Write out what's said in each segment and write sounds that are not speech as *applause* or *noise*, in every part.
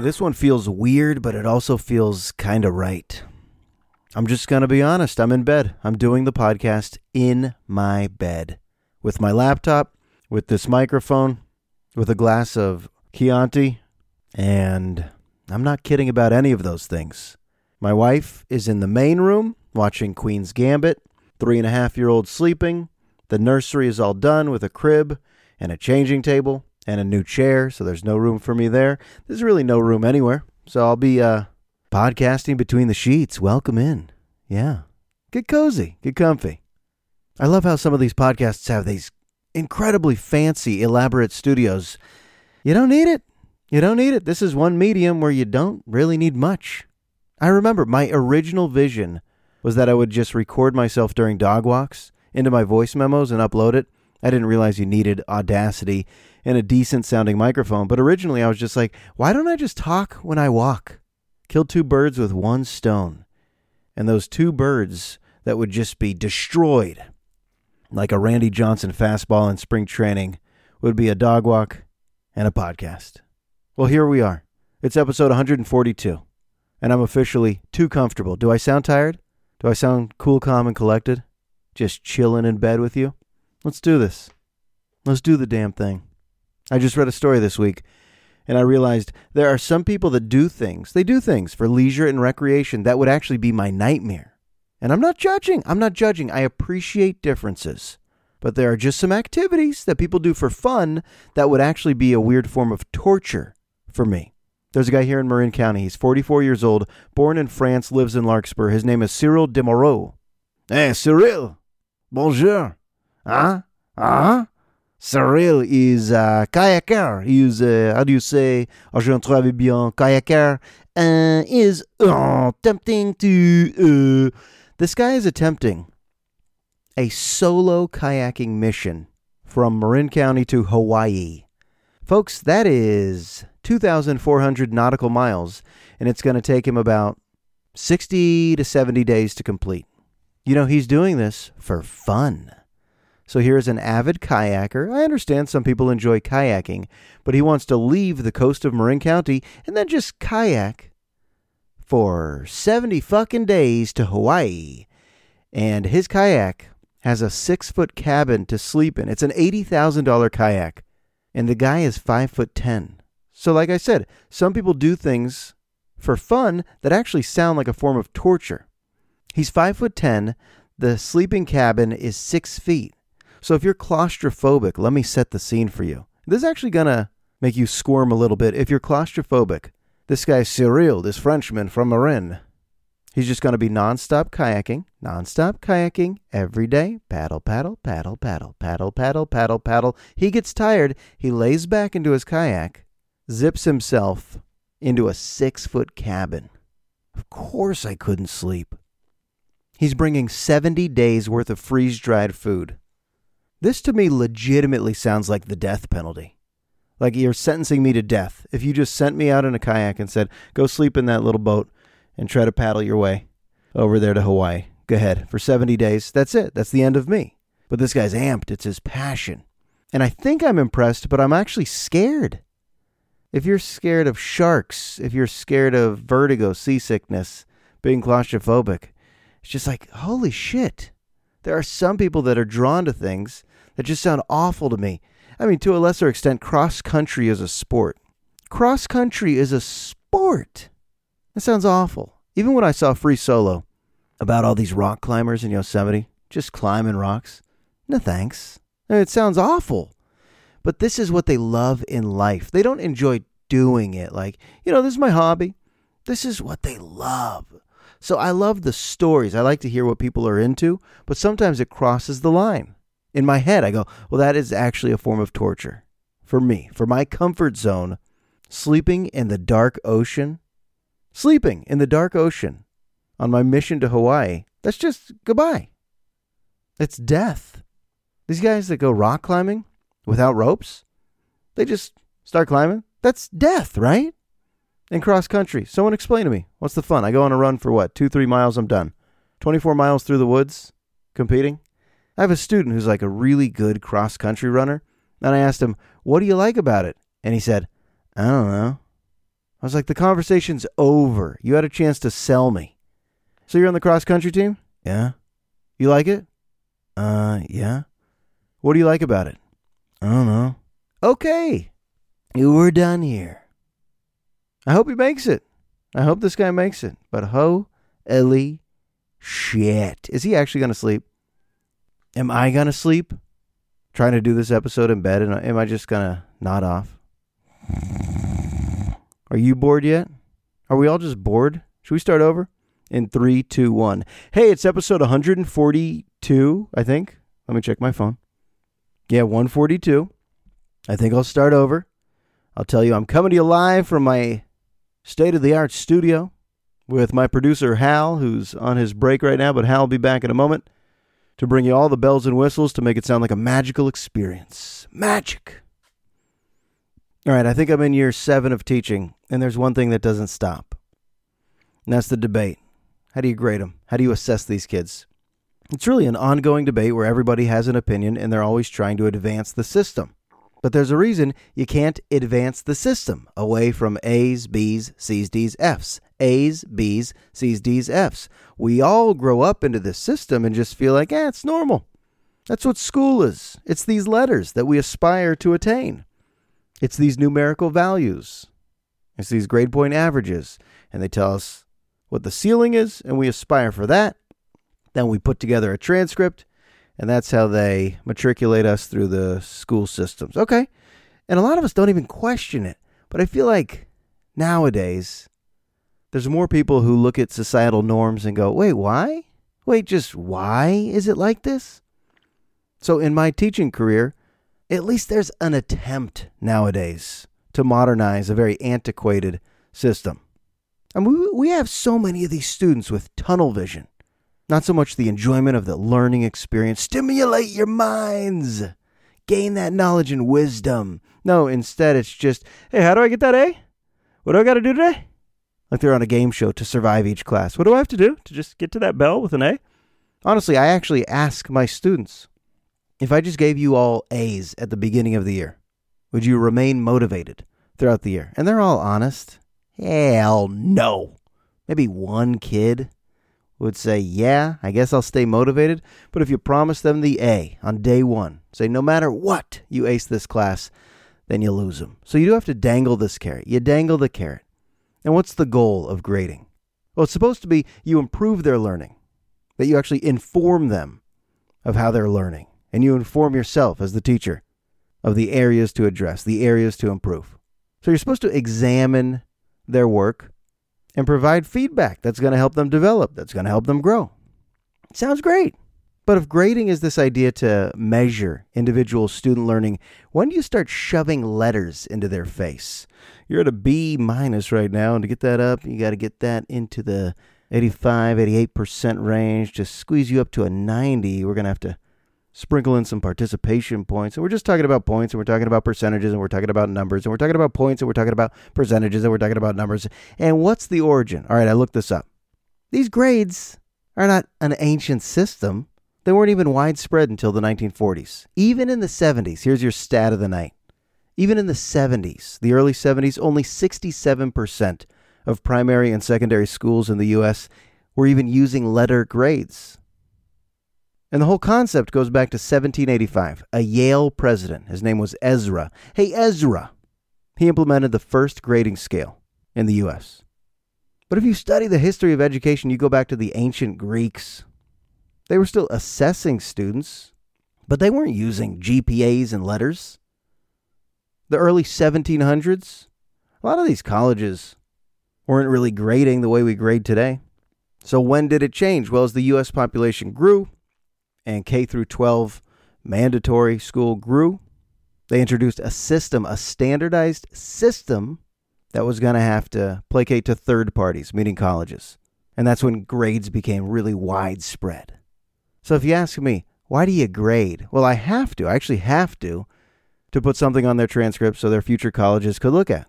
This one feels weird, but it also feels kind of right. I'm just going to be honest. I'm in bed. I'm doing the podcast in my bed with my laptop, with this microphone, with a glass of Chianti, and I'm not kidding about any of those things. My wife is in the main room watching Queen's Gambit, three and a half year old sleeping. The nursery is all done with a crib and a changing table and a new chair, so there's no room for me there. There's really no room anywhere. So I'll be uh, podcasting between the sheets. Welcome in. Yeah. Get cozy, get comfy. I love how some of these podcasts have these incredibly fancy, elaborate studios. You don't need it. You don't need it. This is one medium where you don't really need much. I remember my original vision was that I would just record myself during dog walks into my voice memos and upload it. I didn't realize you needed Audacity and a decent sounding microphone. But originally, I was just like, why don't I just talk when I walk? Kill two birds with one stone. And those two birds that would just be destroyed, like a Randy Johnson fastball in spring training, would be a dog walk and a podcast. Well, here we are. It's episode 142, and I'm officially too comfortable. Do I sound tired? Do I sound cool, calm, and collected? Just chilling in bed with you? Let's do this. Let's do the damn thing. I just read a story this week and I realized there are some people that do things. They do things for leisure and recreation that would actually be my nightmare. And I'm not judging. I'm not judging. I appreciate differences. But there are just some activities that people do for fun that would actually be a weird form of torture for me. There's a guy here in Marin County. He's 44 years old, born in France, lives in Larkspur. His name is Cyril Derreumaux. Hey, Cyril. Bonjour. Huh? Huh? Cyril is a kayaker. He's a, how do you say, oh, je travaille bien, kayaker, and is uh, attempting to, uh, this guy is attempting a solo kayaking mission from Marin County to Hawaii. Folks, that is 2,400 nautical miles, and it's going to take him about 60 to 70 days to complete. You know, he's doing this for fun. So here's an avid kayaker. I understand some people enjoy kayaking, but he wants to leave the coast of Marin County and then just kayak for 70 fucking days to Hawaii. And his kayak has a six foot cabin to sleep in. It's an $80,000 kayak. And the guy is five foot 10. So, like I said, some people do things for fun that actually sound like a form of torture. He's five foot 10. The sleeping cabin is six feet. So if you're claustrophobic, let me set the scene for you. This is actually going to make you squirm a little bit. If you're claustrophobic, this guy Cyril, this Frenchman from Marin, he's just going to be nonstop kayaking, nonstop kayaking every day. Paddle, paddle, paddle, paddle, paddle, paddle, paddle, paddle. He gets tired. He lays back into his kayak, zips himself into a six foot cabin. Of course, I couldn't sleep. He's bringing 70 days worth of freeze dried food. This to me legitimately sounds like the death penalty. Like you're sentencing me to death. If you just sent me out in a kayak and said, go sleep in that little boat and try to paddle your way over there to Hawaii. Go ahead. For 70 days, that's it. That's the end of me. But this guy's amped. It's his passion. And I think I'm impressed, but I'm actually scared. If you're scared of sharks, if you're scared of vertigo, seasickness, being claustrophobic, it's just like, holy shit. There are some people that are drawn to things that just sound awful to me. I mean, to a lesser extent, cross country is a sport. Cross country is a sport. That sounds awful. Even when I saw Free Solo about all these rock climbers in Yosemite, just climbing rocks, no thanks. It sounds awful. But this is what they love in life. They don't enjoy doing it. Like, you know, this is my hobby. This is what they love. So I love the stories. I like to hear what people are into, but sometimes it crosses the line in my head, I go, well, that is actually a form of torture for me, for my comfort zone. Sleeping in the dark ocean, sleeping in the dark ocean on my mission to Hawaii, that's just goodbye. It's death. These guys that go rock climbing without ropes, they just start climbing. That's death, right? In cross country. Someone explain to me. What's the fun? I go on a run for what? Two, three miles, I'm done. 24 miles through the woods competing. I have a student who's like a really good cross country runner. And I asked him, What do you like about it? And he said, I don't know. I was like, the conversation's over. You had a chance to sell me. So you're on the cross country team? Yeah. You like it? Uh, yeah. What do you like about it? I don't know. Okay. You were done here. I hope he makes it. I hope this guy makes it. But holy shit. Is he actually going to sleep? Am I going to sleep? Trying to do this episode in bed, and am I just going to nod off? Are you bored yet? Are we all just bored? Should we start over? In three, two, one. Hey, it's episode 142, I think. Let me check my phone. Yeah, 142. I think I'll start over. I'll tell you, I'm coming to you live from my state of the art studio with my producer, Hal, who's on his break right now, but Hal will be back in a moment to bring you all the bells and whistles to make it sound like a magical experience. Magic. All right, I think I'm in year seven of teaching, and there's one thing that doesn't stop, and that's the debate. How do you grade them? How do you assess these kids? It's really an ongoing debate where everybody has an opinion and they're always trying to advance the system. But there's a reason you can't advance the system away from A's, B's, C's, D's, F's. A's, B's, C's, D's, F's. We all grow up into this system and just feel like, eh, it's normal. That's what school is. It's these letters that we aspire to attain. It's these numerical values. It's these grade point averages. And they tell us what the ceiling is, and we aspire for that. Then we put together a transcript, and that's how they matriculate us through the school systems. Okay. And a lot of us don't even question it. But I feel like nowadays, there's more people who look at societal norms and go, wait, why? Wait, just why is it like this? So in my teaching career, at least there's an attempt nowadays to modernize a very antiquated system. And we, we have so many of these students with tunnel vision. Not so much the enjoyment of the learning experience, stimulate your minds, gain that knowledge and wisdom. No, instead it's just, hey, how do I get that A? What do I got to do today? Like they're on a game show to survive each class. What do I have to do to just get to that bell with an A? Honestly, I actually ask my students if I just gave you all A's at the beginning of the year, would you remain motivated throughout the year? And they're all honest. Hell no. Maybe one kid would say, Yeah, I guess I'll stay motivated. But if you promise them the A on day one, say, No matter what you ace this class, then you lose them. So you do have to dangle this carrot. You dangle the carrot. And what's the goal of grading? Well, it's supposed to be you improve their learning, that you actually inform them of how they're learning and you inform yourself as the teacher of the areas to address, the areas to improve. So you're supposed to examine their work and provide feedback that's going to help them develop, that's going to help them grow. Sounds great. But if grading is this idea to measure individual student learning, when do you start shoving letters into their face? You're at a B minus right now, and to get that up, you got to get that into the 85, 88% range. To squeeze you up to a 90, we're going to have to sprinkle in some participation points. And we're just talking about points and we're talking about percentages and we're talking about numbers and we're talking about points and we're talking about percentages and we're talking about numbers. And what's the origin? All right, I looked this up. These grades are not an ancient system. They weren't even widespread until the 1940s. Even in the 70s, here's your stat of the night. Even in the 70s, the early 70s, only 67% of primary and secondary schools in the U.S. were even using letter grades. And the whole concept goes back to 1785. A Yale president, his name was Ezra. Hey, Ezra! He implemented the first grading scale in the U.S. But if you study the history of education, you go back to the ancient Greeks. They were still assessing students, but they weren't using GPAs and letters. The early 1700s, a lot of these colleges weren't really grading the way we grade today. So when did it change? Well, as the U.S. population grew, and K through 12 mandatory school grew, they introduced a system, a standardized system that was going to have to placate to third parties, meaning colleges. And that's when grades became really widespread. So if you ask me, why do you grade? Well, I have to. I actually have to to put something on their transcript so their future colleges could look at.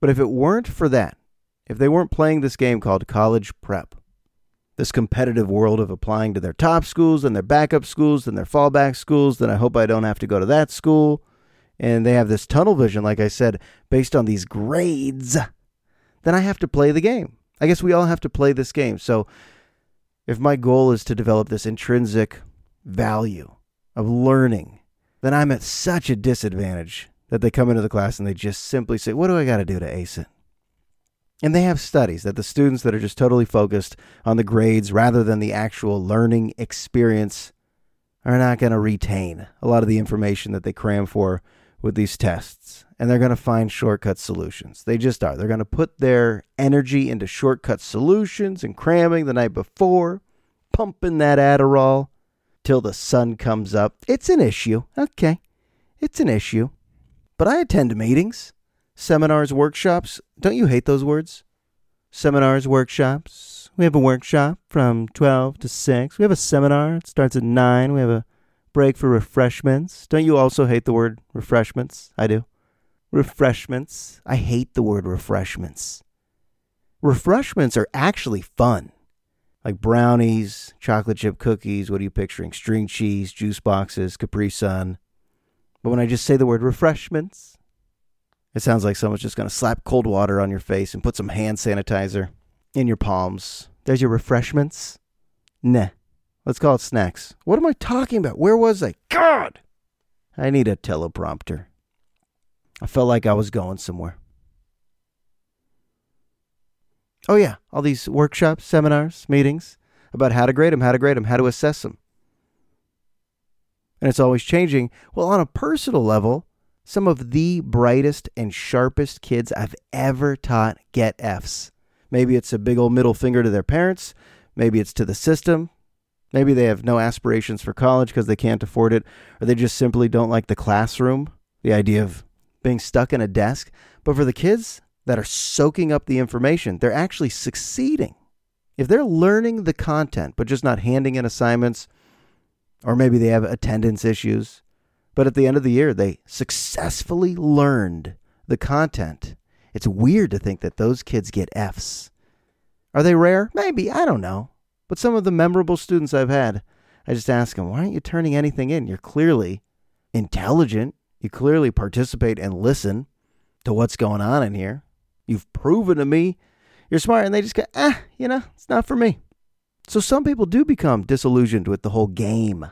But if it weren't for that, if they weren't playing this game called college prep, this competitive world of applying to their top schools and their backup schools and their fallback schools, then I hope I don't have to go to that school. And they have this tunnel vision, like I said, based on these grades then I have to play the game. I guess we all have to play this game. So if my goal is to develop this intrinsic value of learning, then I'm at such a disadvantage that they come into the class and they just simply say, What do I got to do to ace it? And they have studies that the students that are just totally focused on the grades rather than the actual learning experience are not going to retain a lot of the information that they cram for with these tests. And they're going to find shortcut solutions. They just are. They're going to put their energy into shortcut solutions and cramming the night before, pumping that Adderall till the sun comes up. It's an issue. Okay. It's an issue. But I attend meetings seminars, workshops. Don't you hate those words? Seminars, workshops. We have a workshop from 12 to 6. We have a seminar. It starts at 9. We have a break for refreshments. Don't you also hate the word refreshments? I do. Refreshments. I hate the word refreshments. Refreshments are actually fun. Like brownies, chocolate chip cookies. What are you picturing? String cheese, juice boxes, Capri Sun. But when I just say the word refreshments, it sounds like someone's just going to slap cold water on your face and put some hand sanitizer in your palms. There's your refreshments. Nah. Let's call it snacks. What am I talking about? Where was I? God! I need a teleprompter. I felt like I was going somewhere. Oh, yeah. All these workshops, seminars, meetings about how to grade them, how to grade them, how to assess them. And it's always changing. Well, on a personal level, some of the brightest and sharpest kids I've ever taught get F's. Maybe it's a big old middle finger to their parents. Maybe it's to the system. Maybe they have no aspirations for college because they can't afford it, or they just simply don't like the classroom, the idea of being stuck in a desk. But for the kids that are soaking up the information, they're actually succeeding. If they're learning the content, but just not handing in assignments, or maybe they have attendance issues, but at the end of the year, they successfully learned the content. It's weird to think that those kids get F's. Are they rare? Maybe. I don't know. But some of the memorable students I've had, I just ask them, why aren't you turning anything in? You're clearly intelligent. You clearly participate and listen to what's going on in here. You've proven to me you're smart. And they just go, ah, you know, it's not for me. So some people do become disillusioned with the whole game.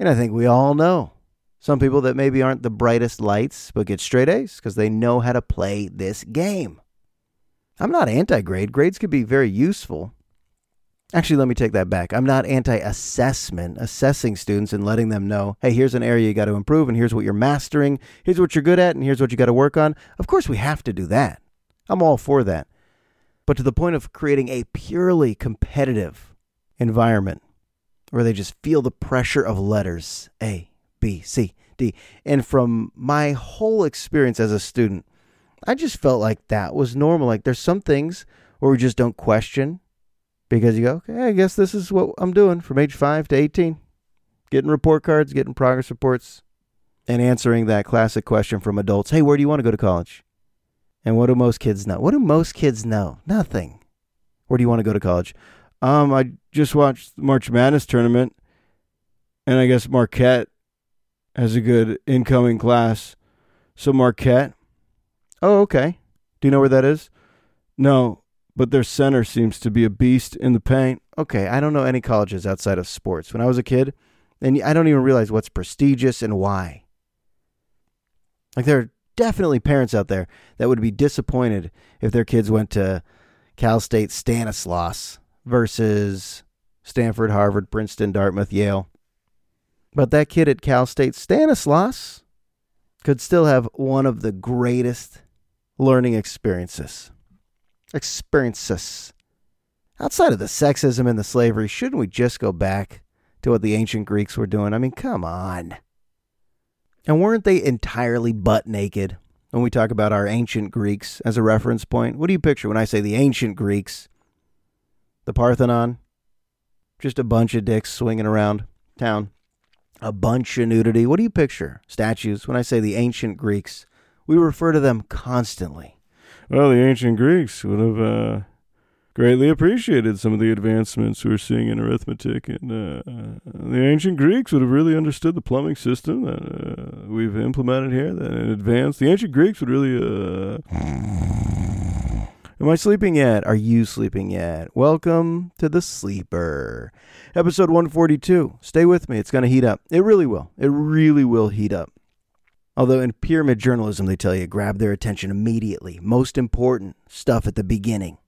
And I think we all know some people that maybe aren't the brightest lights, but get straight A's because they know how to play this game. I'm not anti grade. Grades could be very useful. Actually, let me take that back. I'm not anti assessment, assessing students and letting them know, hey, here's an area you got to improve, and here's what you're mastering, here's what you're good at, and here's what you got to work on. Of course, we have to do that. I'm all for that. But to the point of creating a purely competitive environment where they just feel the pressure of letters A, B, C, D. And from my whole experience as a student, I just felt like that was normal. Like there's some things where we just don't question because you go, okay, I guess this is what I'm doing from age 5 to 18. Getting report cards, getting progress reports, and answering that classic question from adults Hey, where do you want to go to college? And what do most kids know? What do most kids know? Nothing. Where do you want to go to college? Um, I just watched the March Madness tournament, and I guess Marquette has a good incoming class. So Marquette. Oh, okay. Do you know where that is? No, but their center seems to be a beast in the paint. Okay, I don't know any colleges outside of sports. When I was a kid, and I don't even realize what's prestigious and why. Like there are definitely parents out there that would be disappointed if their kids went to Cal State Stanislaus versus Stanford, Harvard, Princeton, Dartmouth, Yale. But that kid at Cal State Stanislaus could still have one of the greatest learning experiences. Experiences. Outside of the sexism and the slavery, shouldn't we just go back to what the ancient Greeks were doing? I mean, come on. And weren't they entirely butt naked when we talk about our ancient Greeks as a reference point? What do you picture when I say the ancient Greeks? The Parthenon? Just a bunch of dicks swinging around town a bunch of nudity. What do you picture? Statues. When I say the ancient Greeks, we refer to them constantly. Well, the ancient Greeks would have uh, greatly appreciated some of the advancements we're seeing in arithmetic, and uh, the ancient Greeks would have really understood the plumbing system that uh, we've implemented here. That in advance, the ancient Greeks would really. Am Am I sleeping yet? Are you sleeping yet? Welcome to the sleeper. Episode 142. Stay with me. It's going to heat up. It really will. It really will heat up. Although in pyramid journalism, they tell you grab their attention immediately. Most important stuff at the beginning.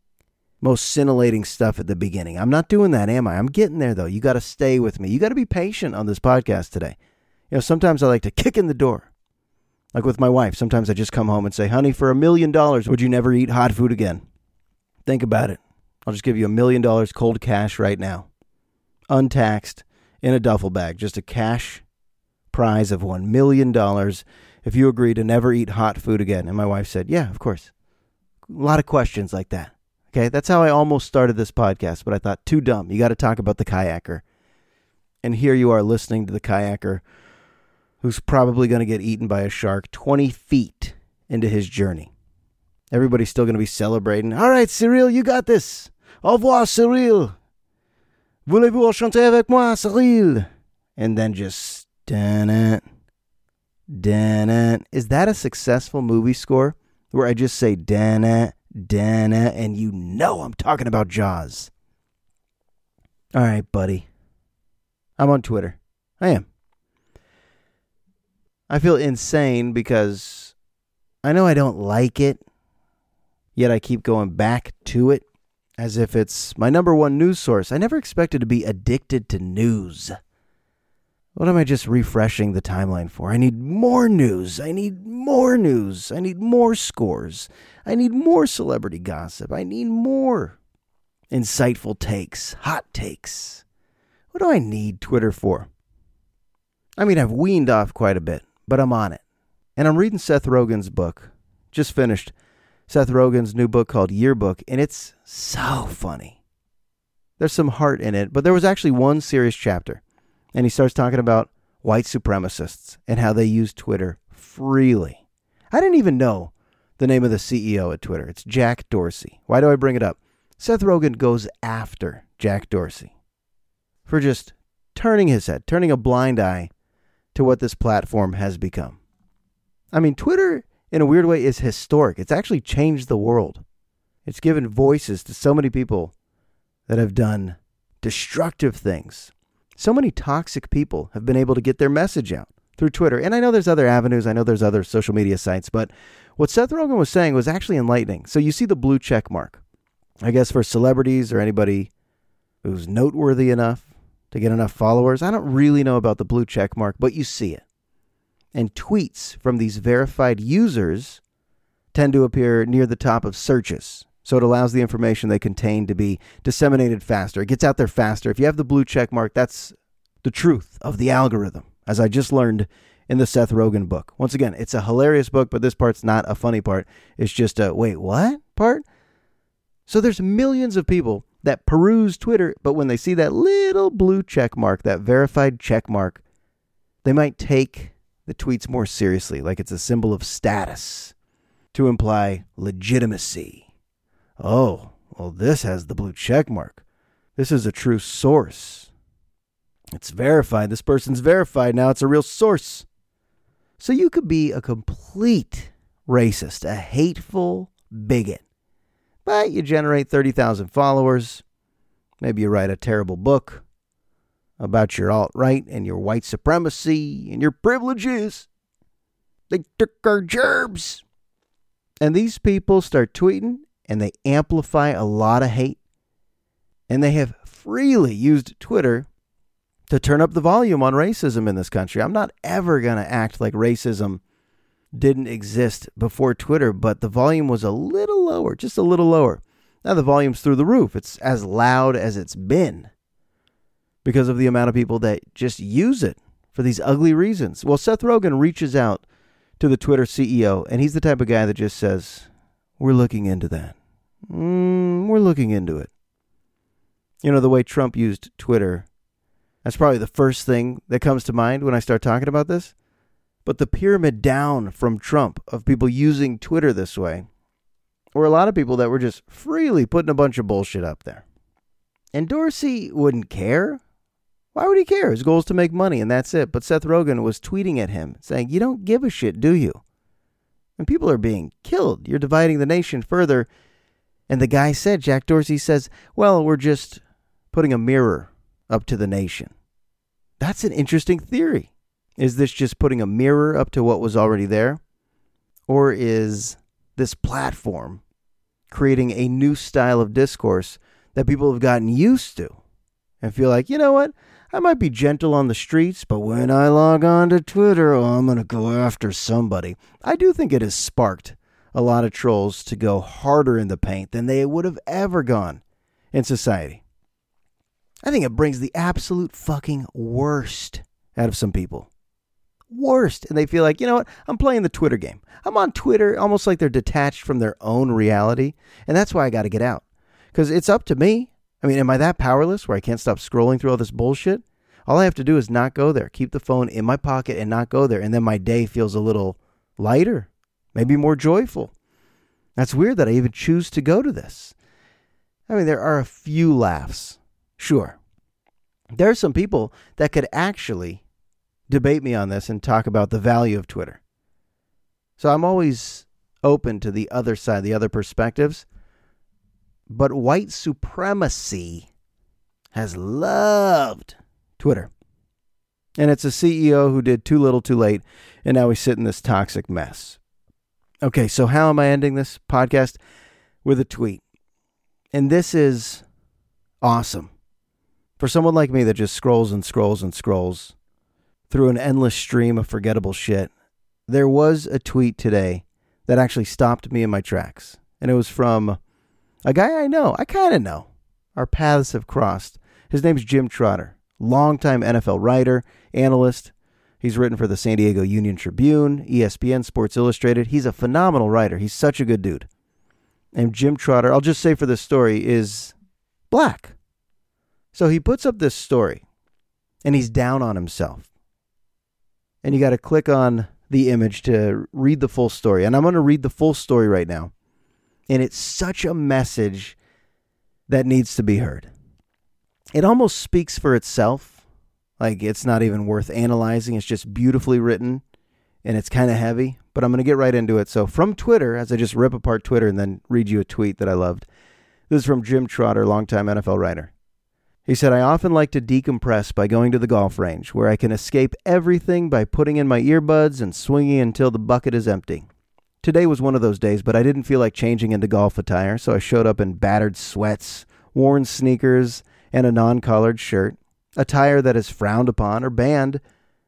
Most scintillating stuff at the beginning. I'm not doing that, am I? I'm getting there, though. You got to stay with me. You got to be patient on this podcast today. You know, sometimes I like to kick in the door. Like with my wife, sometimes I just come home and say, honey, for a million dollars, would you never eat hot food again? Think about it. I'll just give you a million dollars cold cash right now, untaxed, in a duffel bag, just a cash prize of $1 million if you agree to never eat hot food again. And my wife said, Yeah, of course. A lot of questions like that. Okay, that's how I almost started this podcast, but I thought, too dumb. You got to talk about the kayaker. And here you are listening to the kayaker who's probably going to get eaten by a shark 20 feet into his journey. Everybody's still going to be celebrating. All right, Cyril, you got this. Au revoir, Cyril. Voulez-vous chanter avec moi, Cyril? And then just Dun it. Dun it. Is that a successful movie score where I just say dun it, it, and you know I'm talking about Jaws? All right, buddy. I'm on Twitter. I am. I feel insane because I know I don't like it, yet I keep going back to it as if it's my number one news source. I never expected to be addicted to news. What am I just refreshing the timeline for? I need more news. I need more news. I need more scores. I need more celebrity gossip. I need more insightful takes, hot takes. What do I need Twitter for? I mean, I've weaned off quite a bit, but I'm on it. And I'm reading Seth Rogen's book. Just finished Seth Rogen's new book called Yearbook, and it's so funny. There's some heart in it, but there was actually one serious chapter and he starts talking about white supremacists and how they use Twitter freely. I didn't even know the name of the CEO at Twitter. It's Jack Dorsey. Why do I bring it up? Seth Rogen goes after Jack Dorsey for just turning his head, turning a blind eye to what this platform has become. I mean, Twitter, in a weird way, is historic. It's actually changed the world. It's given voices to so many people that have done destructive things so many toxic people have been able to get their message out through Twitter. And I know there's other avenues, I know there's other social media sites, but what Seth Rogen was saying was actually enlightening. So you see the blue check mark. I guess for celebrities or anybody who's noteworthy enough to get enough followers. I don't really know about the blue check mark, but you see it. And tweets from these verified users tend to appear near the top of searches. So it allows the information they contain to be disseminated faster. It gets out there faster. If you have the blue check mark, that's the truth of the algorithm, as I just learned in the Seth Rogen book. Once again, it's a hilarious book, but this part's not a funny part. It's just a wait, what part? So there's millions of people that peruse Twitter, but when they see that little blue check mark, that verified check mark, they might take the tweets more seriously, like it's a symbol of status to imply legitimacy. Oh, well, this has the blue check mark. This is a true source. It's verified. This person's verified. Now it's a real source. So you could be a complete racist, a hateful bigot, but you generate 30,000 followers. Maybe you write a terrible book about your alt right and your white supremacy and your privileges. They took our gerbs. And these people start tweeting and they amplify a lot of hate. And they have freely used Twitter to turn up the volume on racism in this country. I'm not ever going to act like racism didn't exist before Twitter, but the volume was a little lower, just a little lower. Now the volume's through the roof. It's as loud as it's been because of the amount of people that just use it for these ugly reasons. Well, Seth Rogen reaches out to the Twitter CEO, and he's the type of guy that just says, We're looking into that. Mm, we're looking into it. You know, the way Trump used Twitter, that's probably the first thing that comes to mind when I start talking about this. But the pyramid down from Trump of people using Twitter this way were a lot of people that were just freely putting a bunch of bullshit up there. And Dorsey wouldn't care. Why would he care? His goal is to make money, and that's it. But Seth Rogen was tweeting at him saying, You don't give a shit, do you? And people are being killed. You're dividing the nation further And the guy said, Jack Dorsey says, well, we're just putting a mirror up to the nation. That's an interesting theory. Is this just putting a mirror up to what was already there? Or is this platform creating a new style of discourse that people have gotten used to and feel like, you know what? I might be gentle on the streets, but when I log on to Twitter, oh, I'm going to go after somebody. I do think it has sparked a lot of trolls to go harder in the paint than they would have ever gone in society. I think it brings the absolute fucking worst out of some people. Worst. And they feel like, you know what? I'm playing the Twitter game. I'm on Twitter almost like they're detached from their own reality. And that's why I got to get out. Because it's up to me. I mean, am I that powerless where I can't stop scrolling through all this bullshit? All I have to do is not go there, keep the phone in my pocket and not go there. And then my day feels a little lighter, maybe more joyful. That's weird that I even choose to go to this. I mean, there are a few laughs, sure. There are some people that could actually debate me on this and talk about the value of Twitter. So I'm always open to the other side, the other perspectives. But white supremacy has loved Twitter. And it's a CEO who did too little too late, and now we sit in this toxic mess. Okay, so how am I ending this podcast? With a tweet. And this is awesome. For someone like me that just scrolls and scrolls and scrolls through an endless stream of forgettable shit, there was a tweet today that actually stopped me in my tracks. And it was from a guy I know, I kind of know. Our paths have crossed. His name's Jim Trotter, longtime NFL writer, analyst. He's written for the San Diego Union Tribune, ESPN, Sports Illustrated. He's a phenomenal writer. He's such a good dude. And Jim Trotter, I'll just say for this story, is black. So he puts up this story and he's down on himself. And you got to click on the image to read the full story. And I'm going to read the full story right now. And it's such a message that needs to be heard. It almost speaks for itself. Like it's not even worth analyzing. It's just beautifully written and it's kind of heavy, but I'm going to get right into it. So, from Twitter, as I just rip apart Twitter and then read you a tweet that I loved, this is from Jim Trotter, longtime NFL writer. He said, I often like to decompress by going to the golf range, where I can escape everything by putting in my earbuds and swinging until the bucket is empty. Today was one of those days, but I didn't feel like changing into golf attire, so I showed up in battered sweats, worn sneakers, and a non collared shirt, attire that is frowned upon or banned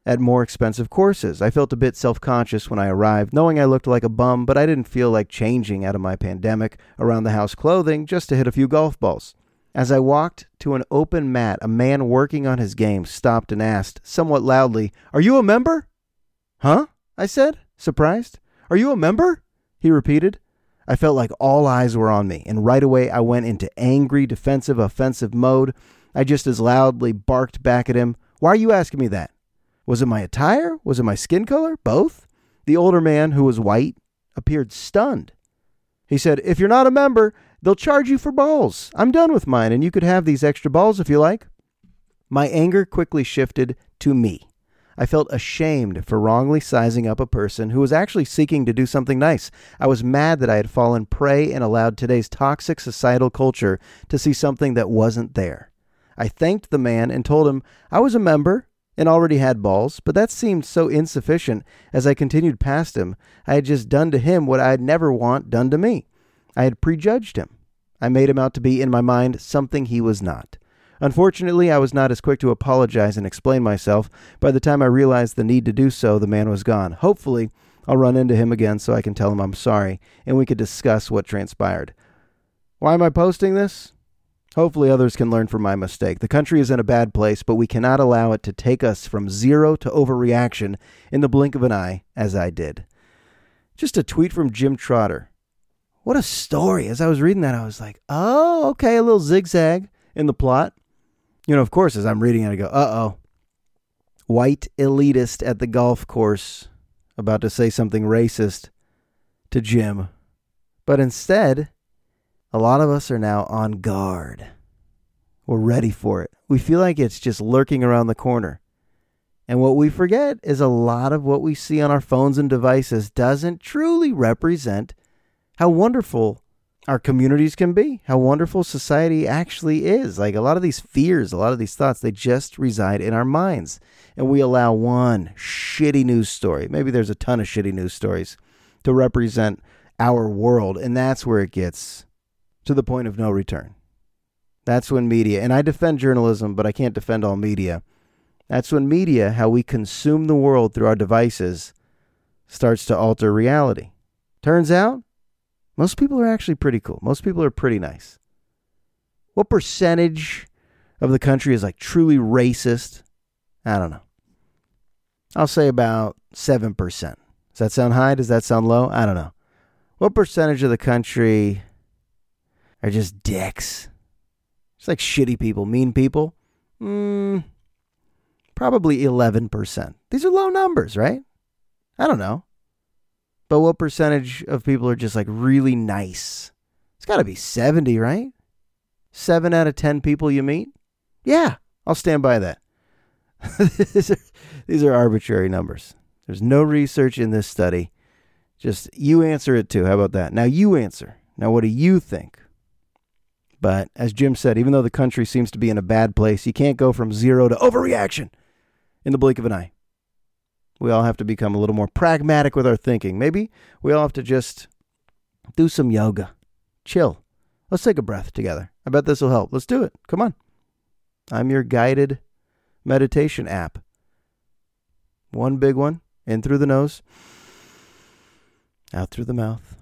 at more expensive courses. I felt a bit self conscious when I arrived, knowing I looked like a bum, but I didn't feel like changing out of my pandemic around the house clothing just to hit a few golf balls. As I walked to an open mat, a man working on his game stopped and asked, somewhat loudly, Are you a member? Huh? I said, surprised. Are you a member? He repeated. I felt like all eyes were on me, and right away I went into angry, defensive, offensive mode. I just as loudly barked back at him, Why are you asking me that? Was it my attire? Was it my skin color? Both? The older man, who was white, appeared stunned. He said, If you're not a member, they'll charge you for balls. I'm done with mine, and you could have these extra balls if you like. My anger quickly shifted to me. I felt ashamed for wrongly sizing up a person who was actually seeking to do something nice. I was mad that I had fallen prey and allowed today's toxic societal culture to see something that wasn't there. I thanked the man and told him I was a member and already had balls, but that seemed so insufficient as I continued past him. I had just done to him what I'd never want done to me. I had prejudged him. I made him out to be, in my mind, something he was not. Unfortunately, I was not as quick to apologize and explain myself. By the time I realized the need to do so, the man was gone. Hopefully, I'll run into him again so I can tell him I'm sorry and we could discuss what transpired. Why am I posting this? Hopefully, others can learn from my mistake. The country is in a bad place, but we cannot allow it to take us from zero to overreaction in the blink of an eye, as I did. Just a tweet from Jim Trotter. What a story. As I was reading that, I was like, oh, okay, a little zigzag in the plot. You know, of course, as I'm reading it, I go, uh oh. White elitist at the golf course about to say something racist to Jim. But instead, a lot of us are now on guard. We're ready for it. We feel like it's just lurking around the corner. And what we forget is a lot of what we see on our phones and devices doesn't truly represent how wonderful our communities can be, how wonderful society actually is. Like a lot of these fears, a lot of these thoughts, they just reside in our minds. And we allow one shitty news story, maybe there's a ton of shitty news stories, to represent our world. And that's where it gets to the point of no return. That's when media, and I defend journalism, but I can't defend all media. That's when media, how we consume the world through our devices, starts to alter reality. Turns out, most people are actually pretty cool. Most people are pretty nice. What percentage of the country is like truly racist? I don't know. I'll say about 7%. Does that sound high? Does that sound low? I don't know. What percentage of the country are just dicks? It's like shitty people, mean people. Mm, probably 11%. These are low numbers, right? I don't know. But what percentage of people are just like really nice? It's got to be 70, right? Seven out of 10 people you meet? Yeah, I'll stand by that. *laughs* these, are, these are arbitrary numbers. There's no research in this study. Just you answer it too. How about that? Now you answer. Now, what do you think? But as Jim said, even though the country seems to be in a bad place, you can't go from zero to overreaction in the blink of an eye. We all have to become a little more pragmatic with our thinking. Maybe we all have to just do some yoga, chill. Let's take a breath together. I bet this will help. Let's do it. Come on. I'm your guided meditation app. One big one in through the nose, out through the mouth.